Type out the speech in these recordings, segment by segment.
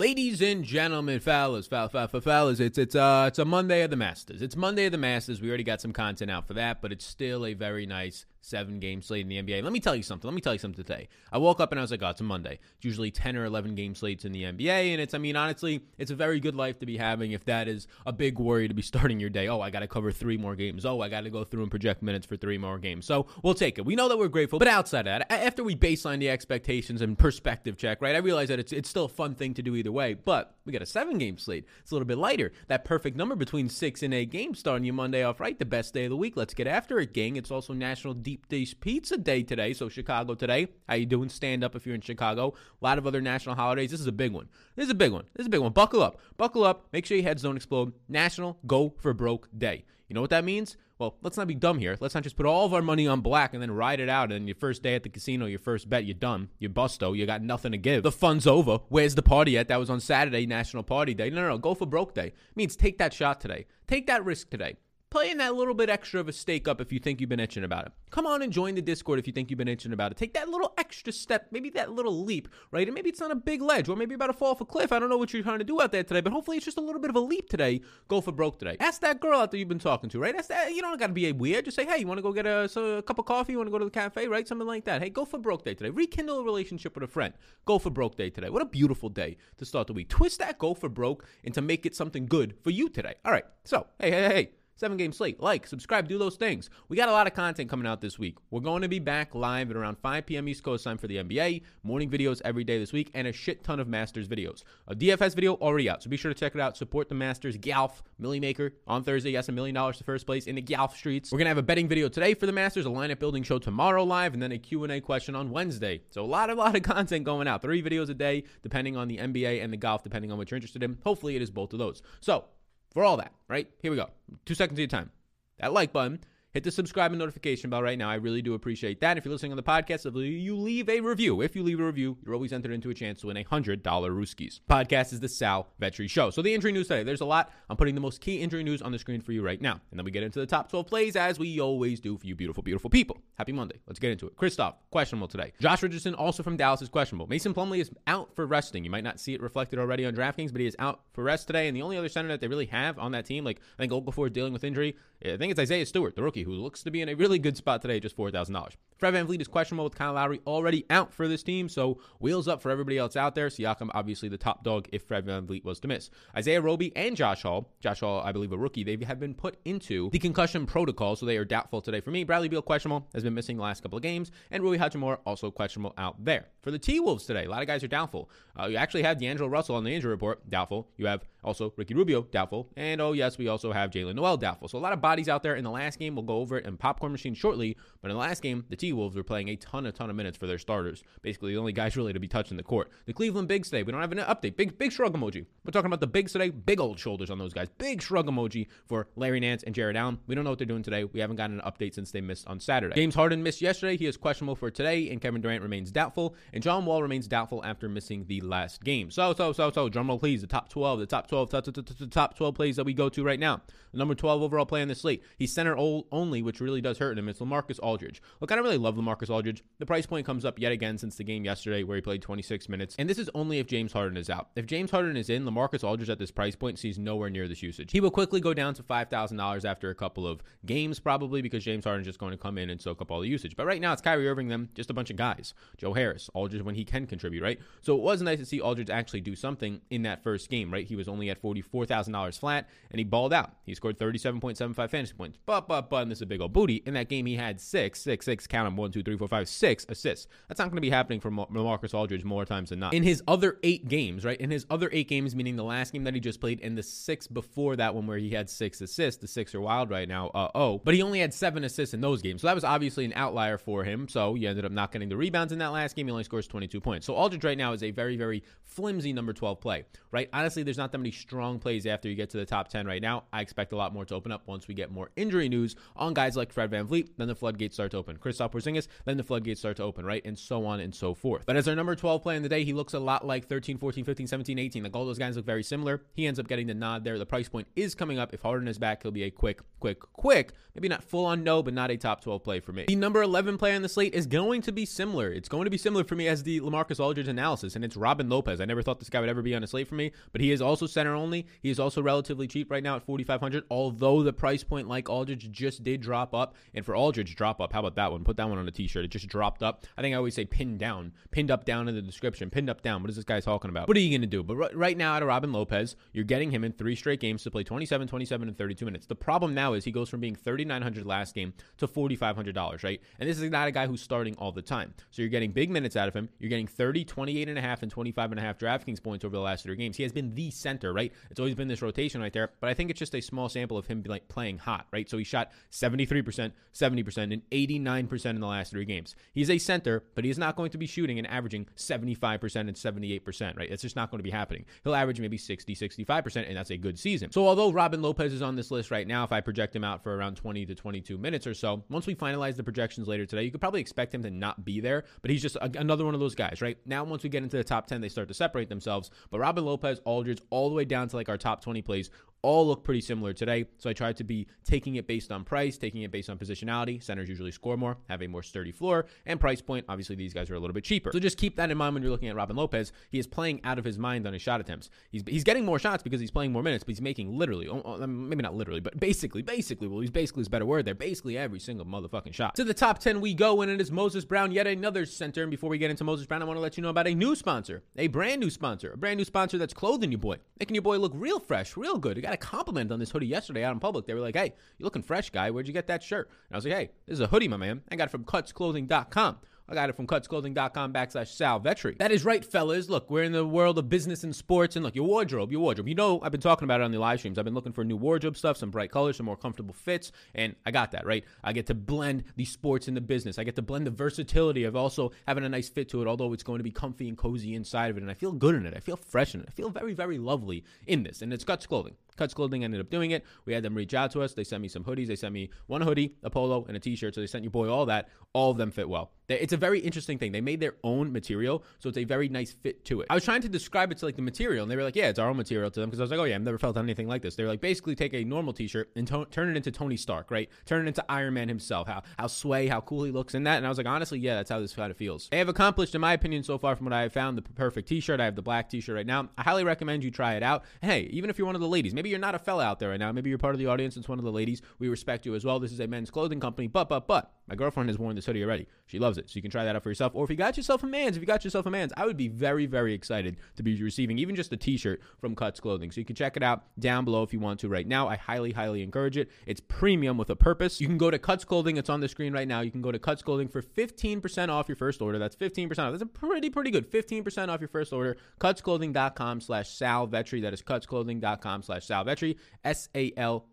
Ladies and gentlemen, fellas, fellas, fellas, fellas, it's it's uh it's a Monday of the Masters. It's Monday of the Masters. We already got some content out for that, but it's still a very nice seven game slate in the NBA. Let me tell you something. Let me tell you something today. I woke up and I was like, oh, it's a Monday. It's usually 10 or 11 game slates in the NBA. And it's, I mean, honestly, it's a very good life to be having if that is a big worry to be starting your day. Oh, I got to cover three more games. Oh, I got to go through and project minutes for three more games. So we'll take it. We know that we're grateful. But outside of that, after we baseline the expectations and perspective check, right, I realize that it's, it's still a fun thing to do either way. But we got a seven game slate. It's a little bit lighter. That perfect number between six and eight games starting your Monday off right. The best day of the week. Let's get after it, gang. It's also National Deep Dish Pizza day today. So Chicago today. How you doing? Stand up if you're in Chicago. A lot of other national holidays. This is a big one. This is a big one. This is a big one. Buckle up. Buckle up. Make sure your heads don't explode. National Go for Broke Day. You know what that means? Well, let's not be dumb here. Let's not just put all of our money on black and then ride it out. And your first day at the casino, your first bet, you're done. You're busto. You got nothing to give. The fun's over. Where's the party at? That was on Saturday, National Party Day. No, no, no. Go for broke day. It means take that shot today. Take that risk today playing that little bit extra of a stake up if you think you've been itching about it. Come on and join the Discord if you think you've been itching about it. Take that little extra step, maybe that little leap, right? And maybe it's not a big ledge, or maybe about to fall off a cliff. I don't know what you're trying to do out there today, but hopefully it's just a little bit of a leap today. Go for broke today. Ask that girl out there you've been talking to, right? Ask that. You don't got to be a weird. Just say, hey, you want to go get a, a cup of coffee? You want to go to the cafe, right? Something like that. Hey, go for broke day today. Rekindle a relationship with a friend. Go for broke day today. What a beautiful day to start the week. Twist that go for broke into make it something good for you today. All right. So, hey, hey, hey. Seven game slate. Like, subscribe, do those things. We got a lot of content coming out this week. We're going to be back live at around 5 p.m. East Coast time for the NBA. Morning videos every day this week, and a shit ton of Masters videos. A DFS video already out, so be sure to check it out. Support the Masters Golf Millie Maker on Thursday. Yes, a million dollars to first place in the golf streets. We're gonna have a betting video today for the Masters, a lineup building show tomorrow live, and then a Q&A question on Wednesday. So a lot, a lot of content going out. Three videos a day, depending on the NBA and the golf, depending on what you're interested in. Hopefully, it is both of those. So for all that, right? Here we go. Two seconds of your time that like button hit the subscribe and notification bell right now. I really do appreciate that. If you're listening on the podcast, if you leave a review, if you leave a review, you're always entered into a chance to win a $100 Rooskies. Podcast is the Sal Vetri Show. So the injury news today, there's a lot. I'm putting the most key injury news on the screen for you right now. And then we get into the top 12 plays as we always do for you beautiful, beautiful people. Happy Monday. Let's get into it. Kristaps, questionable today. Josh Richardson, also from Dallas, is questionable. Mason Plumlee is out for resting. You might not see it reflected already on DraftKings, but he is out for rest today. And the only other center that they really have on that team, like I think Okafor dealing with injury, I think it's Isaiah Stewart, the rookie, who looks to be in a really good spot today, just $4,000. Fred VanVleet is questionable with Kyle Lowry already out for this team, so wheels up for everybody else out there. Siakam, obviously the top dog if Fred VanVleet was to miss. Isaiah Roby and Josh Hall, Josh Hall, I believe a rookie, they have been put into the concussion protocol, so they are doubtful today for me. Bradley Beal, questionable, has been missing the last couple of games, and Rui Hachimura, also questionable out there. For the T Wolves today, a lot of guys are doubtful. Uh, you actually have D'Angelo Russell on the injury report, doubtful. You have also Ricky Rubio, doubtful. And oh, yes, we also have Jaylen Nowell, doubtful. So a lot of bodies out there in the last game. We'll go over it in Popcorn Machine shortly. But in the last game, the T Wolves were playing a ton, a ton of minutes for their starters. Basically, the only guys really to be touching the court. The Cleveland Bigs today, we don't have an update. Big, big shrug emoji. We're talking about the Bigs today. Big old shoulders on those guys. Big shrug emoji for Larry Nance and Jarrett Allen. We don't know what they're doing today. We haven't gotten an update since they missed on Saturday. James Harden missed yesterday. He is questionable for today, and Kevin Durant remains doubtful. And John Wall remains doubtful after missing the last game. So, so, so, so, drumroll please. The top 12, the top 12, the top 12 plays that we go to right now. Number 12 overall play in the slate. He's center only, which really does hurt him. It's Lamarcus Aldridge. Look, I don't really love Lamarcus Aldridge. The price point comes up yet again since the game yesterday where he played 26 minutes. And this is only if James Harden is out. If James Harden is in, Lamarcus Aldridge at this price point sees nowhere near this usage. He will quickly go down to $5,000 after a couple of games, probably because James Harden is just going to come in and soak up all the usage. But right now, it's Kyrie Irving, them, just a bunch of guys. Joe Harris, Aldridge when he can contribute, right? So it was nice to see Aldridge actually do something in that first game, right? He was only at $44,000 flat and he balled out. He scored 37.75 fantasy points. But, but, but, and this is a big old booty. In that game, he had six, six, six, count them, one, two, three, four, five, six assists. That's not going to be happening for Marcus Aldridge more times than not. In his other eight games, right? In his other eight games, meaning the last game that he just played and the six before that one where he had six assists, the six are wild right now, uh oh. But he only had seven assists in those games. So that was obviously an outlier for him. So he ended up not getting the rebounds in that last game. He only scores 22 points. So Aldridge right now is a very, very flimsy number 12 play, right? Honestly, there's not that many strong plays after you get to the top 10 right now. I expect a lot more to open up once we get more injury news on guys like Fred VanVleet, then the floodgates start to open. Kristaps Porzingis, then the floodgates start to open, right? And so on and so forth. But as our number 12 player in the day, he looks a lot like 13, 14, 15, 17, 18. Like all those guys look very similar. He ends up getting the nod there. The price point is coming up. If Harden is back, he'll be a quick, quick, quick, maybe not full on no, but not a top 12 play for me. The number 11 player on the slate is going to be similar. It's going to be similar for me as the Lamarcus Aldridge analysis, and it's Robin Lopez. I never thought this guy would ever be on a slate for me, but he is also center only. He is also relatively cheap right now at 4,500, although the price point, like Aldridge, just did drop up. And for Aldridge, drop up. How about that one? Put that one on a t shirt. It just dropped up. I think I always say pinned down, pinned up down in the description, pinned up down. What is this guy talking about? What are you going to do? But right now, out of Robin Lopez, you're getting him in three straight games to play 27, 27, and 32 minutes. The problem now is he goes from being 3,900 last game to $4,500, right? And this is not a guy who's starting all the time. So you're getting big minutes out of him. You're getting 30, 28 and a half, and 25 and a half DraftKings points over the last three games. He has been the center, right? It's always been this rotation right there. But I think it's just a small sample of him like playing hot, right? So he shot 73%, 70%, and 89% in the last three games. He's a center, but he is not going to be shooting and averaging 75% and 78%, right? It's just not going to be happening. He'll average maybe 60, 65%, and that's a good season. So although Robin Lopez is on this list right now, if I project him out for around 20 to 22 minutes or so, once we finalize the projections later today, you could probably expect him to not be there, but he's just a, another one of those guys, right? Now, once we get into the top 10, they start to separate themselves. But Robin Lopez, Aldridge, all the way down to like our top 20 plays all look pretty similar today. So I tried to be taking it based on price, taking it based on positionality. Centers usually score more, have a more sturdy floor, and price point. Obviously, these guys are a little bit cheaper. So just keep that in mind when you're looking at Robin Lopez. He is playing out of his mind on his shot attempts. He's he's getting more shots because he's playing more minutes, but he's making literally, oh, oh, maybe not literally, but basically, basically, well, he's basically is a better word there. Basically every single motherfucking shot. To the top 10 we go, and it is Moses Brown, yet another center. And before we get into Moses Brown, I want to let you know about a new sponsor, a brand new sponsor, a brand new sponsor that's clothing your boy, making your boy look real fresh, real good. You got a compliment on this hoodie yesterday out in public. They were like, hey, you're looking fresh, guy. Where'd you get that shirt? And I was like, hey, this is a hoodie, my man. I got it from cutsclothing.com. I got it from cutsclothing.com backslash Sal Vetri. That is right, fellas. Look, we're in the world of business and sports, and look, your wardrobe, your wardrobe. You know, I've been talking about it on the live streams. I've been looking for new wardrobe stuff, some bright colors, some more comfortable fits, and I got that, right? I get to blend the sports and the business. I get to blend the versatility of also having a nice fit to it, although it's going to be comfy and cozy inside of it, and I feel good in it. I feel fresh in it. I feel very, very lovely in this, and it's Cuts Clothing. Cuts Clothing ended up doing it. We had them reach out to us. They sent me some hoodies. They sent me one hoodie, a polo, and a t-shirt. So they sent you boy all that. All of them fit well. It's a very interesting thing. They made their own material, so it's a very nice fit to it. I was trying to describe it to like the material, and they were like, "Yeah, it's our own material." To them, because I was like, "Oh yeah, I've never felt anything like this." They're like, basically take a normal T-shirt and to- turn it into Tony Stark, right? Turn it into Iron Man himself. How how sway, how cool he looks in that. And I was like, honestly, yeah, that's how this kind of feels. They have accomplished, in my opinion, so far from what I have found, the perfect T-shirt. I have the black T-shirt right now. I highly recommend you try it out. Hey, even if you're one of the ladies, maybe you're not a fella out there right now. Maybe you're part of the audience. It's one of the ladies. We respect you as well. This is a men's clothing company, but but but my girlfriend has worn this hoodie already. She loves it, so you can try that out for yourself. Or if you got yourself a man's, if you got yourself a man's, I would be very, very excited to be receiving even just a t-shirt from Cuts Clothing. So you can check it out down below if you want to right now. I highly, highly encourage it. It's premium with a purpose. You can go to Cuts Clothing. It's on the screen right now. You can go to Cuts Clothing for 15% off your first order. That's 15% off. That's a pretty, pretty good. 15% off your first order. CutsClothing.com slash Sal Vetri. That is CutsClothing.com slash Sal Vetri. S-A-L-V-E-T-R-E.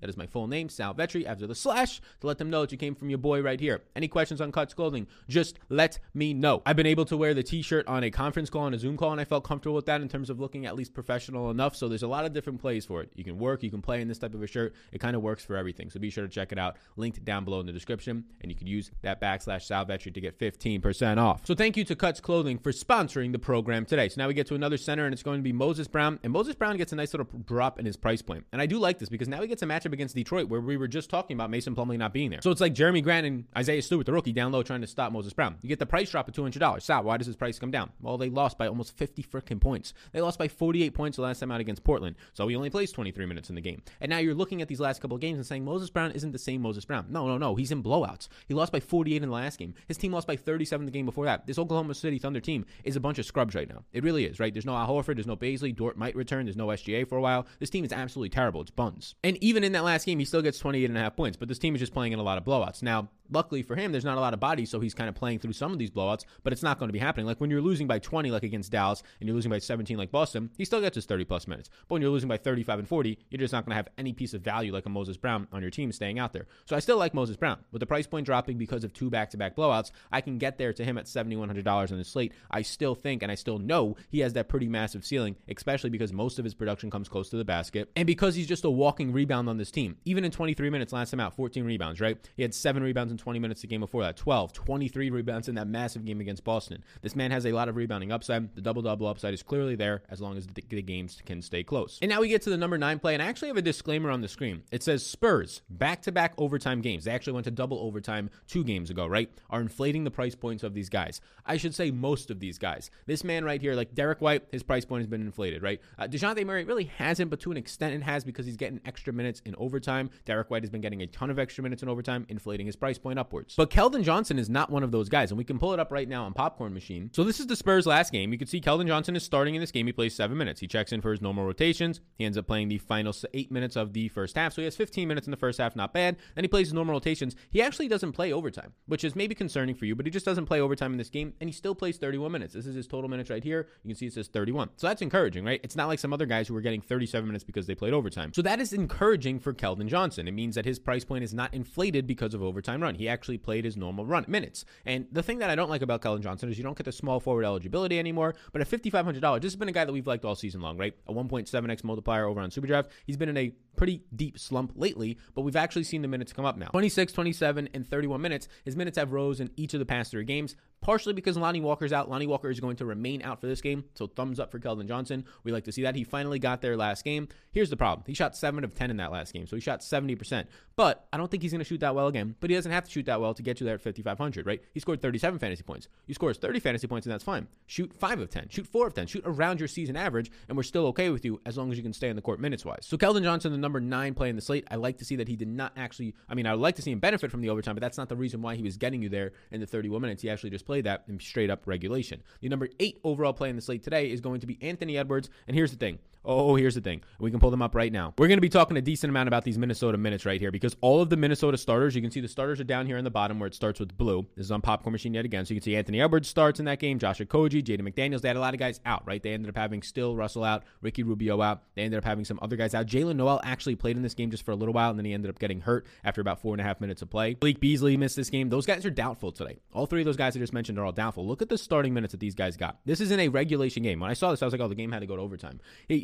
That is my full name, Sal Vetri, after the slash to let them know that you came from your boy right here. Any questions on Cuts Clothing? Just let me know. I've been able to wear the t-shirt on a conference call, on a Zoom call, and I felt comfortable with that in terms of looking at least professional enough. So there's a lot of different plays for it. You can work, you can play in this type of a shirt. It kind of works for everything. So be sure to check it out. Linked down below in the description, and you can use that backslash Sal Vetri to get 15% off. So thank you to Cuts Clothing for sponsoring the program today. So now we get to another center, and it's going to be Moses Brown. And Moses Brown gets a nice little drop in his price point. And I do like this because now he gets a matchup against Detroit where we were just talking about Mason Plumlee not being there. So it's like Jerami Grant and Isaiah Stewart, the rookie, down low trying to stop Moses Brown. You get the price drop of $200. Sal, why does his price come down? Well, they lost by almost 50 freaking points. They lost by 48 points the last time out against Portland. So he only plays 23 minutes in the game. And now you're looking at these last couple of games and saying Moses Brown isn't the same Moses Brown. No, no, no. He's in blowouts. He lost by 48 in the last game. His team lost by 37 the game before that. This Oklahoma City Thunder team is a bunch of scrubs right now. It really is, right? There's no Al Horford. There's no Bazley. Dort might return. There's no SGA for a while. This team is absolutely terrible. It's buns. And even in that last game, he still gets 28 and a half points. But this team is just playing in a lot of blowouts. Now, luckily for him, there's not a lot of bodies, so he's kind of playing through some of these blowouts, but it's not going to be happening. Like when you're losing by 20, like against Dallas, and you're losing by 17, like Boston, he still gets his 30 plus minutes. But when you're losing by 35 and 40, you're just not going to have any piece of value like a Moses Brown on your team staying out there. So I still like Moses Brown. With the price point dropping because of two back to back blowouts, I can get there to him at $7,100 on the slate. I still think and I still know he has that pretty massive ceiling, especially because most of his production comes close to the basket and because he's just a walking rebound on this team. Even in 23 minutes last time out, 14 rebounds, right? He had seven rebounds in 20 minutes the game before that, 12, 23 rebounds in that massive game against Boston. This man has a lot of rebounding upside. The double double upside is clearly there as long as the, the games can stay close. And now we get to the number nine play, and I actually have a disclaimer on the screen. It says Spurs back to back overtime games. They actually went to double overtime two games ago, right? Are inflating the price points of these guys. I should say most of these guys. This man right here, like Derrick White, his price point has been inflated, right? Uh, Dejounte Murray really hasn't, but to an extent it has because he's getting extra minutes in overtime. Derrick White has been getting a ton of extra minutes in overtime, inflating his price point upwards. But Keldon Johnson is not one of those guys, and we can pull it up right now on Popcorn Machine. So this is the Spurs last game. You can see Keldon Johnson is starting in this game. He plays seven minutes. He checks in for his normal rotations. He ends up playing the final eight minutes of the first half. So he has 15 minutes in the first half, not bad. Then he plays his normal rotations. He actually doesn't play overtime, which is maybe concerning for you, but he just doesn't play overtime in this game, and he still plays 31 minutes. This is his total minutes right here. You can see it says 31. So that's encouraging, right? It's not like some other guys who were getting 37 minutes because they played overtime. So that is encouraging for Keldon Johnson. It means that his price point is not inflated because of overtime run. He actually played his normal run minutes. And the thing that I don't like about Keldon Johnson is you don't get the small forward eligibility anymore. But at $5,500, this has been a guy that we've liked all season long, right? A 1.7x multiplier over on Superdraft. He's been in a pretty deep slump lately, but we've actually seen the minutes come up now. 26, 27, and 31 minutes. His minutes have rose in each of the past three games partially because Lonnie Walker's out. Lonnie Walker is going to remain out for this game, so thumbs up for Keldon Johnson. We like to see that. He finally got there last game. Here's the problem. He shot 7 of 10 in that last game, so he shot 70%. But I don't think he's going to shoot that well again, but he doesn't have to shoot that well to get you there at 5,500, right? He scored 37 fantasy points. You scores 30 fantasy points, and that's fine. Shoot 5 of 10. Shoot 4 of 10. Shoot around your season average, and we're still okay with you as long as you can stay in the court minutes-wise. So Keldon Johnson, number 9 play in the slate, I like to see that he did not actually, I mean, I would like to see him benefit from the overtime, but that's not the reason why he was getting you there in the 31 minutes. He actually just played that and straight up regulation. The number eight overall play in the slate today is going to be Anthony Edwards. And here's the thing. Oh, here's the thing. We can pull them up right now. We're going to be talking a decent amount about these Minnesota minutes right here because all of the Minnesota starters, you can see the starters are down here in the bottom where it starts with blue. This is on Popcorn Machine yet again. So you can see Anthony Edwards starts in that game, Josh Okogie, Jaden McDaniels. They had a lot of guys out, right? They ended up having still Russell out, Ricky Rubio out. They ended up having some other guys out. Jaylen Nowell actually played in this game just for a little while, and then he ended up getting hurt after about four and a half minutes of play. Blake Beasley missed this game. Those guys are doubtful today. All three of those guys I just mentioned are all doubtful. Look at the starting minutes that these guys got. This isn't a regulation game. When I saw this, I was like, oh, the game had to go to overtime.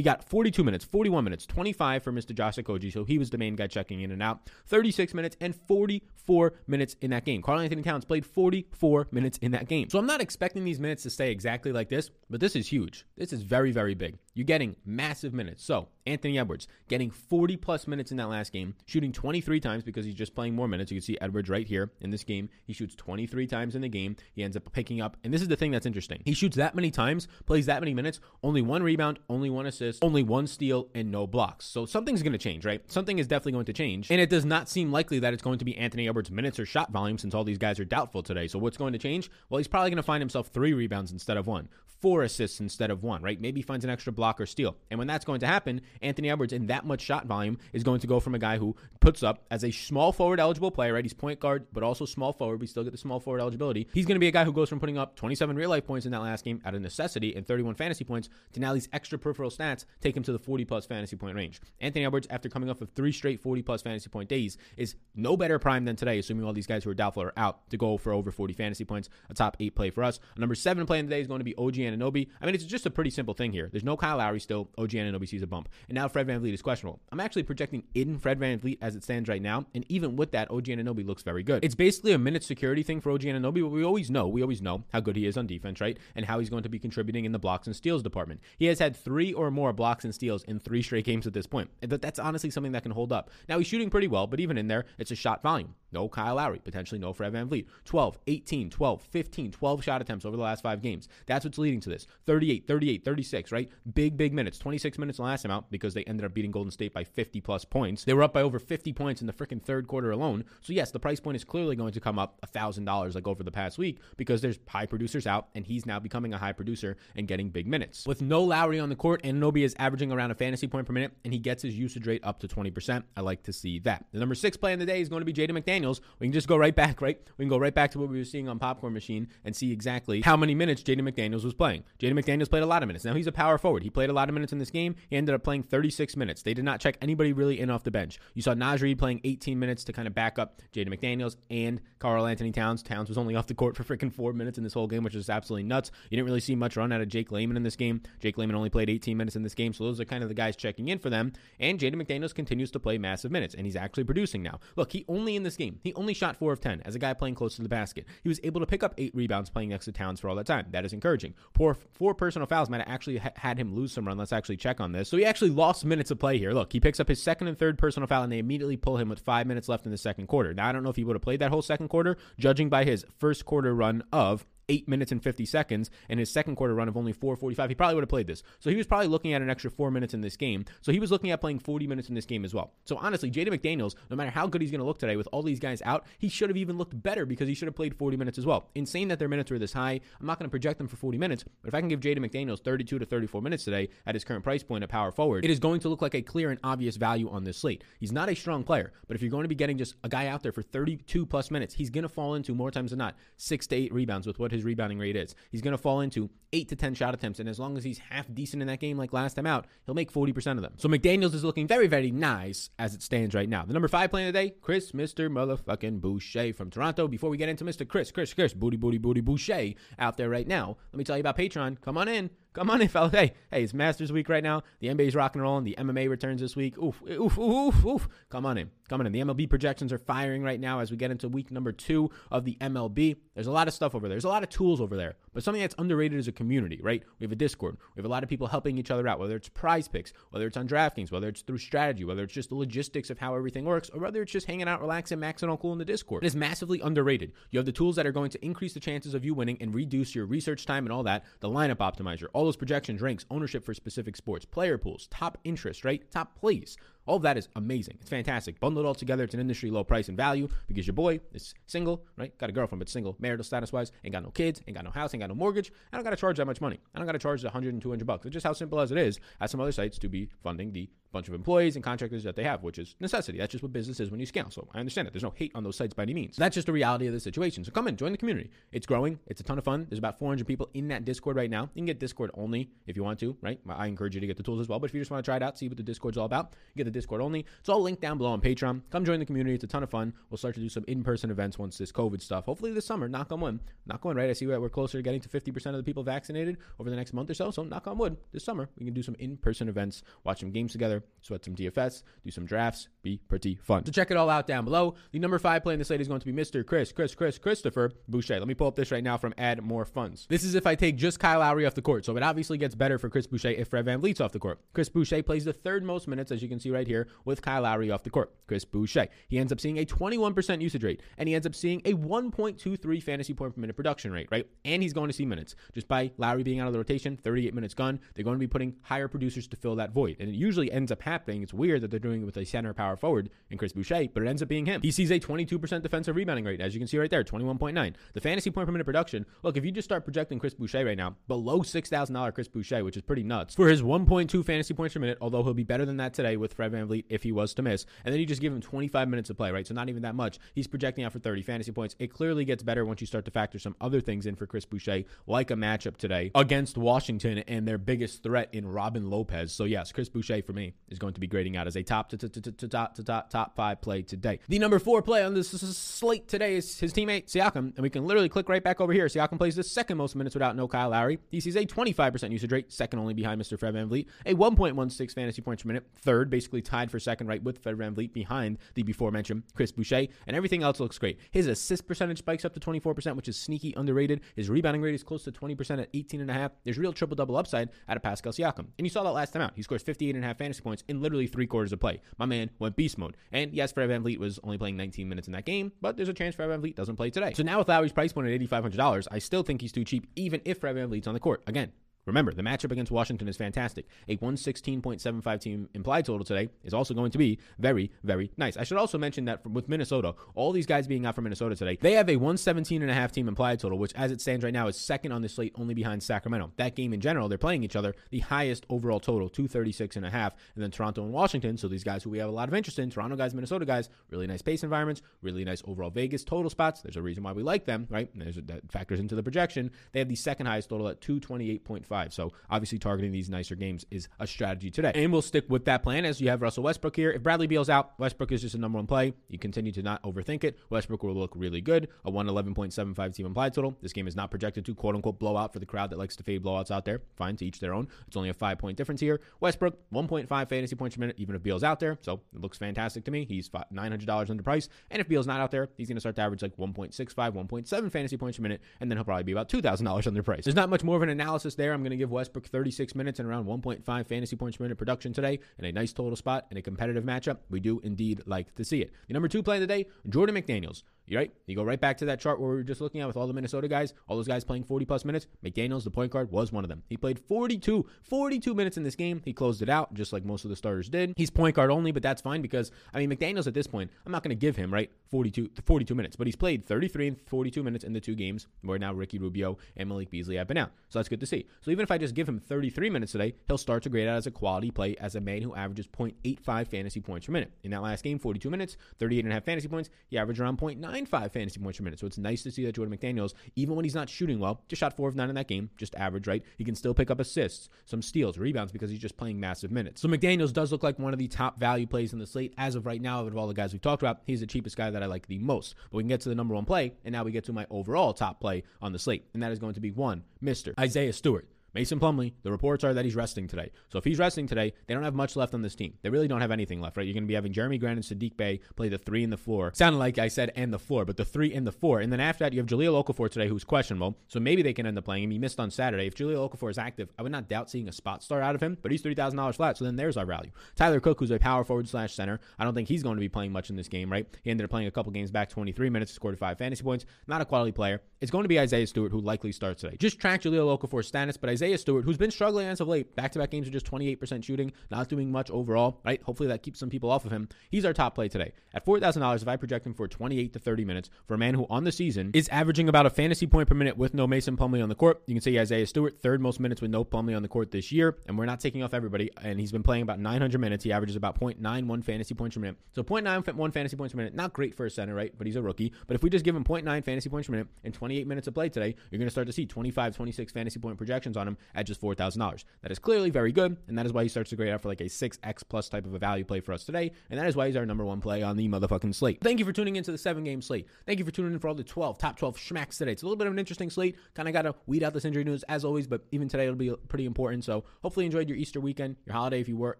Got 42 minutes, 41 minutes, 25 for Mr. Josh Okogie, so he was the main guy checking in and out. 36 minutes and 44 minutes in that game. Karl Anthony Towns played 44 minutes in that game. So I'm not expecting these minutes to stay exactly like this, but this is huge. This is very, very big. You're getting massive minutes. So Anthony Edwards getting 40 plus minutes in that last game, shooting 23 times because he's just playing more minutes. You can see Edwards right here in this game. He shoots 23 times in the game. He ends up picking up, and this is the thing that's interesting. He shoots that many times, plays that many minutes, only one rebound, only one assist, only one steal, and no blocks. So something's going to change, right? Something is definitely going to change. And it does not seem likely that it's going to be Anthony Edwards' minutes or shot volume since all these guys are doubtful today. So what's going to change? Well, he's probably going to find himself three rebounds instead of one, four assists instead of one, right? Maybe finds an extra block or steal. And when that's going to happen, Anthony Edwards in that much shot volume is going to go from a guy who puts up as a small forward eligible player, right? He's point guard, but also small forward. We still get the small forward eligibility. He's going to be a guy who goes from putting up 27 real life points in that last game out of necessity and 31 fantasy points to now these extra peripheral stats take him to the 40 plus fantasy point range. Anthony Edwards, after coming off of three straight 40 plus fantasy point days, is no better prime than today, assuming all these guys who are doubtful are out to go for over 40 fantasy points. A top eight play for us. A number seven play in today is going to be OG Anunoby. I mean, it's just a pretty simple thing here. There's no Kyle Lowry still. OG Anunoby sees a bump. And now Fred VanVleet is questionable. I'm actually projecting in Fred VanVleet as it stands right now. And even with that, OG Anunoby looks very good. It's basically a minute security thing for OG Anunoby, but we always know, we always know how good he is on defense, right? And how he's going to be contributing in the blocks and steals department. He has had three or more blocks and steals in three straight games at this point. That's honestly something that can hold up. Now he's shooting pretty well, but even in there, it's a shot volume. No Kyle Lowry, potentially no Fred VanVleet. 12, 18, 12, 15, 12 shot attempts over the last five games. That's what's leading to this. 38, 38, 36, right? Big, big minutes. 26 minutes last amount because they ended up beating Golden State by 50 plus points. They were up by over 50 points in the freaking third quarter alone. So yes, the price point is clearly going to come up $1,000 like over the past week because there's high producers out and he's now becoming a high producer and getting big minutes. With no Lowry on the court, Anunoby is averaging around a fantasy point per minute and he gets his usage rate up to 20%. I like to see that. The number six play in the day is going to be Jaden McDaniels. We can just go right back, right? We can go right back to what we were seeing on Popcorn Machine and see exactly how many minutes Jaden McDaniels was playing. Jaden McDaniels played a lot of minutes. Now he's a power forward. He played a lot of minutes in this game. He ended up playing 36 minutes. They did not check anybody really in off the bench. You saw Naz Reid playing 18 minutes to kind of back up Jaden McDaniels and Karl-Anthony Towns. Towns was only off the court for freaking four minutes in this whole game, which is absolutely nuts. You didn't really see much run out of Jake Layman in this game. Jake Layman only played 18 minutes in this game, so those are kind of the guys checking in for them. And Jaden McDaniels continues to play massive minutes, and he's actually producing now. Look, he only in this game, he only shot four of 10 as a guy playing close to the basket. He was able to pick up eight rebounds playing next to Towns for all that time. That is encouraging. Four, four personal fouls might have actually ha- had him lose some run. Let's actually check on this. So he actually lost minutes of play here. Look, he picks up his second and third personal foul, and they immediately pull him with five minutes left in the second quarter. Now, I don't know if he would have played that whole second quarter, judging by his first quarter run of eight minutes and 50 seconds and his second quarter run of only 445 he probably would have played this. So he was probably looking at an extra four minutes in this game. So he was looking at playing 40 minutes in this game as well. So honestly jaden mcdaniels no matter how good he's going to look today with all these guys out he should have even looked better because he should have played 40 minutes as well. Insane that their minutes were this high. I'm not going to project them for 40 minutes but if i can give jaden mcdaniels 32 to 34 minutes today at his current price point at power forward it is going to look like a clear and obvious value on this slate. He's not a strong player but if you're going to be getting just a guy out there for 32 plus minutes he's going to fall into more times than not six to eight rebounds with what his rebounding rate is He's going to fall into eight to 10 shot attempts. And as long as he's half decent in that game, like last time out, he'll make 40% of them. So McDaniels is looking very, very nice as it stands right now. The number five playing today, Chris, Mr. Motherfucking Boucher from Toronto. Before we get into Mr. Chris, Chris, Chris, booty, booty, booty, Boucher out there right now, let me tell you about Patreon. Come on in. Come on in, fellas. Hey, hey, it's Masters Week right now. The NBA's rocking and rolling. The MMA returns this week. Oof, oof, oof, oof. Come on in. Come on in. The MLB projections are firing right now as we get into week number two of the MLB. There's a lot of stuff over there. There's a lot of tools over there. But something that's underrated is a community, right? We have a Discord. We have a lot of people helping each other out, whether it's prize picks, whether it's on DraftKings, whether it's through strategy, whether it's just the logistics of how everything works, or whether it's just hanging out, relaxing, maxing all cool in the Discord. It is massively underrated. You have the tools that are going to increase the chances of you winning and reduce your research time and all that. The lineup optimizer, all those projections, ranks, ownership for specific sports, player pools, top interest, right? Top plays. All of that is amazing. It's fantastic. Bundled all together, it's an industry low price and value because your boy is single, right? Got a girlfriend, but single, marital status wise, ain't got no kids, ain't got no house, ain't got no mortgage. I don't got to charge that much money. I don't got to charge 100 and 200 bucks. It's just how simple as it is at some other sites to be funding the bunch of employees and contractors that they have, which is necessity. That's just what business is when you scale. So I understand it. There's no hate on those sites by any means. That's just the reality of the situation. So come in, join the community. It's growing. It's a ton of fun. There's about 400 people in that Discord right now. You can get Discord only if you want to, right? I encourage you to get the tools as well. But if you just want to try it out, see what the Discord's all about, get the Discord only. It's all linked down below on Patreon. Come join the community. It's a ton of fun. We'll start to do some in-person events once this COVID stuff, hopefully this summer, knock on wood. Knock on wood, right? I see we're closer to getting to 50% of the people vaccinated over the next month or so. So knock on wood, this summer, we can do some in-person events, watch some games together, sweat some DFS do some drafts, be pretty fun. So check it all out down below. The number five play in the slate is going to be Mr. Chris, Chris, Chris, Christopher Boucher. Let me pull up this right now from Add More Funds. This is if I take just Kyle Lowry off the court. So it obviously gets better for Chris Boucher if Fred VanVleet's off the court. Chris Boucher plays the third most minutes, as you can see right here, with Kyle Lowry off the court. Chris Boucher. He ends up seeing a 21% usage rate, and he ends up seeing a 1.23 fantasy point per minute production rate, right? And he's going to see minutes. Just by Lowry being out of the rotation, 38 minutes gone, they're going to be putting higher producers to fill that void. And it usually ends up happening. It's weird that they're doing it with a center power forward in Chris Boucher, but it ends up being him. He sees a 22% defensive rebounding rate, as you can see right there, 21.9. The fantasy point per minute production, look, if you just start projecting Chris Boucher right now, below $6,000 Chris Boucher, which is pretty nuts, for his 1.2 fantasy points per minute, although he'll be better than that today with Fred VanVleet if he was to miss, and then you just give him 25 minutes of play, right? So not even that much. He's projecting out for 30 fantasy points. It clearly gets better once you start to factor some other things in for Chris Boucher, like a matchup today against Washington and their biggest threat in Robin Lopez. So yes, Chris Boucher for me is going to be grading out as a top to top to top top five play today. The number four play on this slate today is his teammate Siakam, and we can literally click right back over here. Siakam plays the second most minutes without no Kyle Lowry. He sees a 25% usage rate, second only behind Mr. Fred VanVleet, a 1.16 fantasy points per minute, third, basically tied for second right with Fred VanVleet behind the before mentioned Chris Boucher, and everything else looks great. His assist percentage spikes up to 24%, which is sneaky underrated. His rebounding rate is close to 20% at 18.5. There's real triple double upside out of Pascal Siakam. And you saw that last time out. He scores 58.5 fantasy points in literally three quarters of play. My man went beast mode. And yes, Fred VanVleet was only playing 19 minutes in that game, but there's a chance Fred VanVleet doesn't play today. So now with Lowry's price point at $8,500, I still think he's too cheap, even if Fred VanVleet's on the court. Again, Remember, the matchup against Washington is fantastic. A 116.75 team implied total today is also going to be very, very nice. I should also mention that with Minnesota, all these guys being out for Minnesota today, they have a 117.5 team implied total, which as it stands right now is second on the slate only behind Sacramento. That game in general, they're playing each other, the highest overall total, 236.5, and then Toronto and Washington. So these guys who we have a lot of interest in, Toronto guys, Minnesota guys, really nice pace environments, really nice overall Vegas total spots. There's a reason why we like them, right? There's that factors into the projection. They have the second highest total at 228.5. So obviously targeting these nicer games is a strategy today. And we'll stick with that plan as you have Russell Westbrook here. If Bradley Beal's out, Westbrook is just a number one play. You continue to not overthink it. Westbrook will look really good. A 111.75 team implied total. This game is not projected to quote unquote blowout for the crowd that likes to fade blowouts out there. Fine, to each their own. It's only a five point difference here. Westbrook, 1.5 fantasy points per minute, even if Beal's out there. So it looks fantastic to me. He's $900 under price. And if Beal's not out there, he's going to start to average like 1.65, 1.7 fantasy points per minute, and then he'll probably be about $2,000 under price. There's not much more of an analysis there. I'm going to give Westbrook 36 minutes and around 1.5 fantasy points per minute production today and a nice total spot in a competitive matchup. We do indeed like to see it. The number two play of the day, Jordan McDaniels. You right? You go right back to that chart where we were just looking at with all the Minnesota guys, all those guys playing 40 plus minutes. McDaniels, the point guard, was one of them. He played 42, 42 minutes in this game. He closed it out just like most of the starters did. He's point guard only, but that's fine because I mean McDaniels at this point, I'm not going to give him right 42 42 minutes, but he's played 33 and 42 minutes in the two games where now Ricky Rubio and Malik Beasley have been out. So that's good to see. So even if I just give him 33 minutes today, he'll start to grade out as a quality play as a man who averages 0.85 fantasy points per minute. In that last game, 42 minutes, 38 and a half fantasy points, he averaged around 0.95 fantasy points per minute. So it's nice to see that Jordan McDaniels, even when he's not shooting well, just shot four of nine in that game, just average, right? He can still pick up assists, some steals, rebounds because he's just playing massive minutes. So McDaniels does look like one of the top value plays in the slate as of right now. Out of all the guys we've talked about, he's the cheapest guy that I like the most. But we can get to the number one play, and now we get to my overall top play on the slate, and that is going to be one, Mr. Isaiah Stewart. Mason Plumlee, the reports are that he's resting today. So if he's resting today, they don't have much left on this team. They really don't have anything left, right? You're going to be having Jerami Grant and Saddiq Bey play the three and the four. Sounded like I said and the four, but the three and the four. And then after that, you have Jahlil Okafor today, who's questionable. So maybe they can end up playing him. He missed on Saturday. If Jahlil Okafor is active, I would not doubt seeing a spot start out of him, but he's $3,000 flat. So then there's our value. Tyler Cook, who's a power forward slash center. I don't think he's going to be playing much in this game, right? He ended up playing a couple games back, 23 minutes, scored five fantasy points. Not a quality player. It's going to be Isaiah Stewart, who likely starts today. Just track Jahlil Okafor's status, but Isaiah Stewart, who's been struggling as of late. Back to back games are just 28% shooting, not doing much overall, right? Hopefully that keeps some people off of him. He's our top play today. At $4,000, if I project him for 28 to 30 minutes for a man who on the season is averaging about a fantasy point per minute with no Mason Plumlee on the court, you can see Isaiah Stewart, third most minutes with no Plumlee on the court this year. And we're not taking off everybody. And he's been playing about 900 minutes. He averages about 0.91 fantasy points per minute. So 0.91 fantasy points per minute, not great for a center, right? But he's a rookie. But if we just give him 0.9 fantasy points per minute and 28 minutes of play today, you're going to start to see 25, 26 fantasy point projections on him at just $4,000. That is clearly very good, and that is why he starts to grade out for like a 6x plus type of a value play for us today, and that is why he's our number one play on the motherfucking slate. Thank you for tuning into the seven game slate. Thank you for tuning in for all the 12, top 12 schmacks today. It's a little bit of an interesting slate. Kind of got to weed out this injury news as always, but even today it'll be pretty important. So hopefully you enjoyed your Easter weekend, your holiday if you were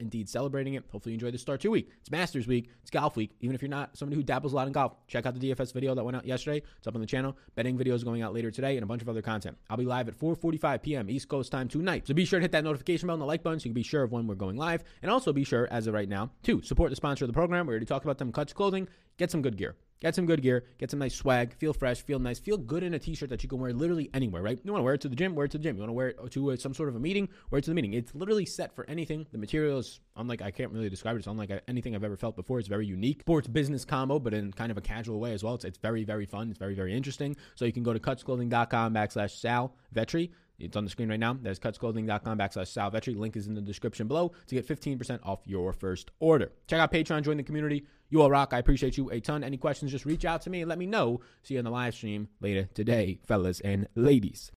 indeed celebrating it. Hopefully you enjoyed the start to your week. It's Masters week, it's golf week. Even if you're not somebody who dabbles a lot in golf, check out the DFS video that went out yesterday. It's up on the channel. Betting videos going out later today and a bunch of other content. I'll be live at 4:45 p.m. East Coast time tonight. So be sure to hit that notification bell and the like button so you can be sure of when we're going live. And also be sure, as of right now, to support the sponsor of the program. We already talked about them, Cuts Clothing. Get some good gear. Get some good gear. Get some nice swag. Feel fresh. Feel nice. Feel good in a t-shirt that you can wear literally anywhere, right? You want to wear it to the gym? Wear it to the gym. You want to wear it to uh, some sort of a meeting? Wear it to the meeting. It's literally set for anything. The material is unlike I can't really describe it. It's unlike uh, anything I've ever felt before. It's very unique. Sports business combo, but in kind of a casual way as well. It's, it's very very fun. It's very very interesting. So you can go to cutsclothing.com backslash Sal Vetri. It's on the screen right now. That's cutsclothing.com backslash Sal Vetri. Link is in the description below to get 15% off your first order. Check out Patreon, join the community. You all rock. I appreciate you a ton. Any questions, just reach out to me and let me know. See you on the live stream later today, fellas and ladies.